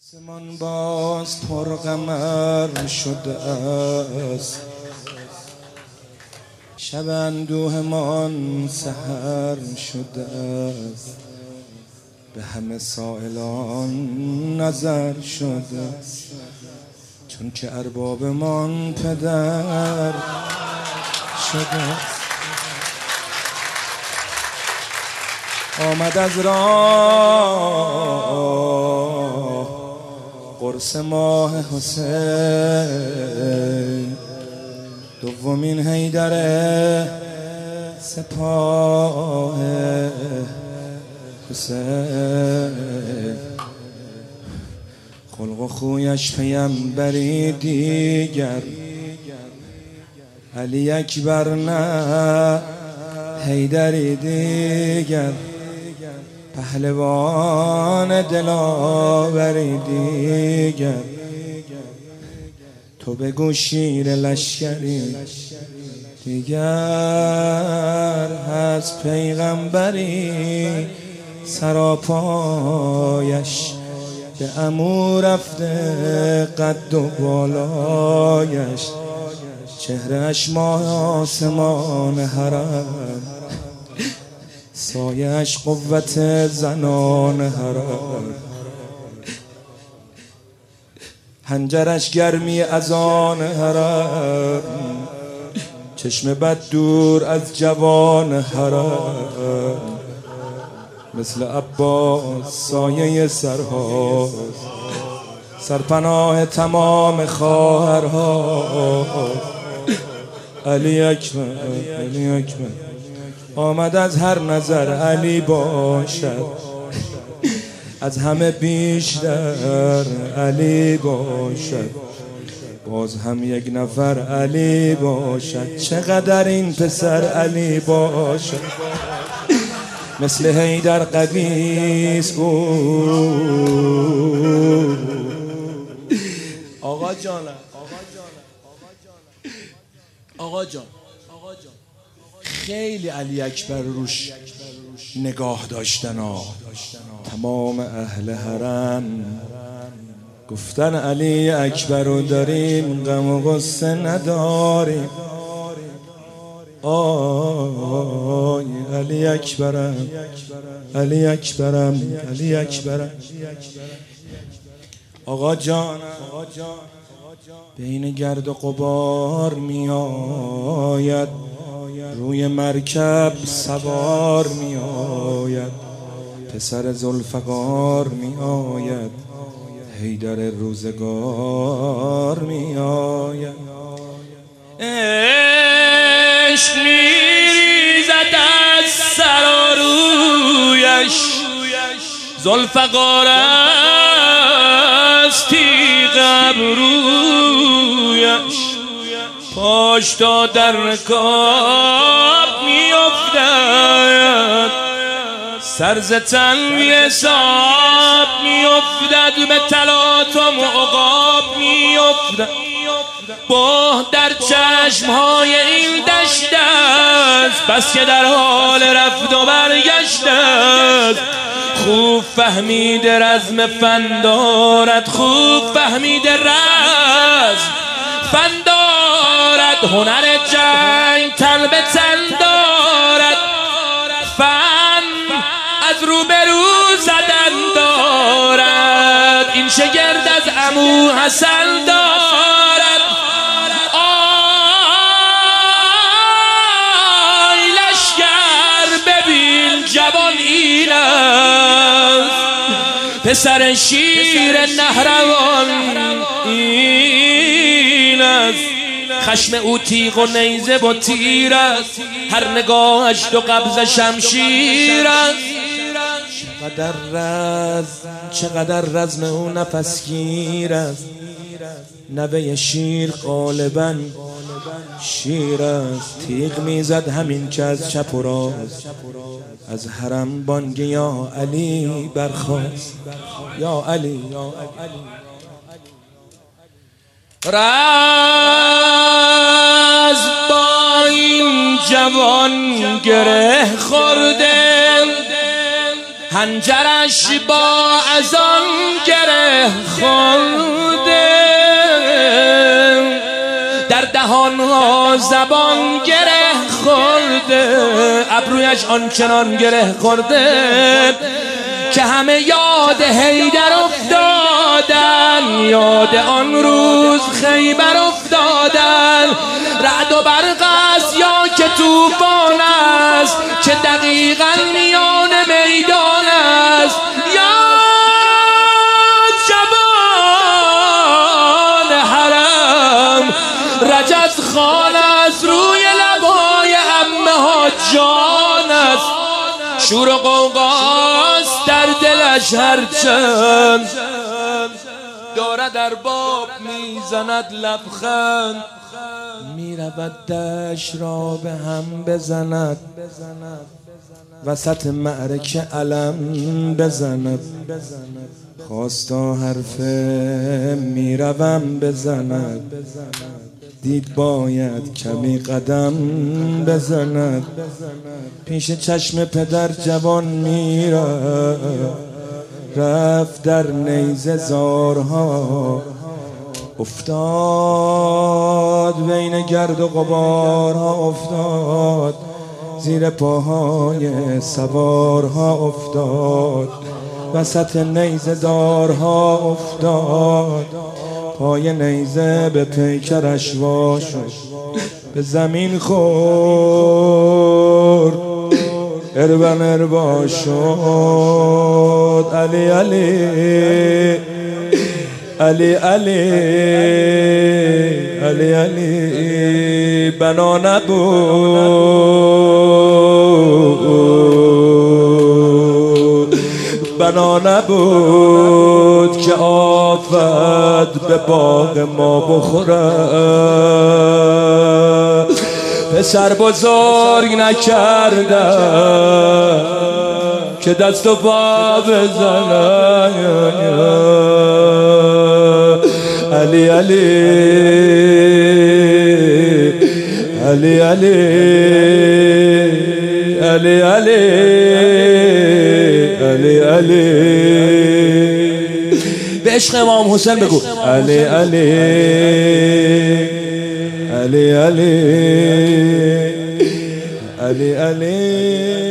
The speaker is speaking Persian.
آسمان باز پر قمر شده است. شب اندوهمان سهر شده است. به همه سائلان نظر شده است. چون که اربابمان پدر شده است. آمد از راه قرص ماه حسین. دومین حیدر سپاه حسین. خلق و خویش پیمبری دیگر. علی اکبر نه حیدری دیگر. پهلوان دلاوری دیگر. تو بگو شیر لشکری دیگر هست پیغمبری سراپایش. به امور رفته قد و بالایش. چهرش ماه آسمان حرم. سایش قوت زنان حرم هنجرش گرمی از آن حرم چشم بد دور از جوان حرم مثل عباس سایه سرها. سرپناه تمام خواهرها. علی اکبر علی اکبر. آمد از هر نظر علی باشد. از همه بیشتر علی باشد. باز هم یک نفر علی باشد. چقدر این پسر علی باشد. مثل هیدر قدیس بود آقا جانم. آقا جان خیلی علی اکبر روش نگاه داشتن ها. تمام اهل حرم گفتن علی اکبر رو داریم غم و غصه نداریم. آی علی اکبرم علی اکبرم علی اکبرم. آقا جان بین گرد و قبار می آید روی مرکب سوار می آید پسر زلفقار می آید حیدر روزگار می آید عشق میریزد از سر و رویش. زلفقار است تیغ ابرویش. پاش تا در رکاب میافتد. سرز تن حساب میافتد. به تلات و معقاب میافتد. با در چشم های این دشت است. بس که در حال رفت و برگشت است. خوب فهمیده رزم فندارد خوب فهمیده رزم فندارد هنر جنگ تن به تن دارد؟ فن از روبرو زدن دارد. این شگرد از امو حسن دارد. آی لشکر ببین جوان این است. پسر شیر نهروان این است. خشم او تیغ و نیزه و تیر است. هر نگاهش دو قبض شمشیر است. چقدر رز چقدر رزم او نفسگیر است. نوه شیر غالبا شیر است. تیغ می‌زد همین که از چپ و راست. از حرم بانگ یا علی برخواست یا علی یا علی. راز با این جوان گره خورده. هنجرش با ازان گره خورده. در دهان ها زبان گره خورده. ابرویش آنچنان گره خورده. که همه یاد حیدر افتادن یاد آن روز خیبر افتادن. رعد و برق است یا که توفان است که دقیقا میان میدان است. یا جوان حرم رجز خان از روی لبای امه ها جان است. شور و قوقاست در دلش هرچند دارد در باب می‌زند لبخند. می‌رود دش را به هم بزند. وسط معرکه علم بزند. خواستا حرف می‌روم بزند. دید باید کمی قدم بزند. پیش چشم پدر جوان میره رفت در نیزه زارها افتاد بین گرد و غبارها افتاد زیر پاهای سوارها افتاد وسط نیزه دارها افتاد پای نیزه به پیکرش وا شد به زمین خورد. اربن اربا شد. علی علی. علی علی. علی علی. بنا نبود. بنا نبود که آفت به باغ ما بخوره پسر بزرگ نکرده که دست و پا بزنه. علی علی. علی علی. علی علی. علی علی. به عشق امام حسین بگو. علی علی. علی علی علی علی.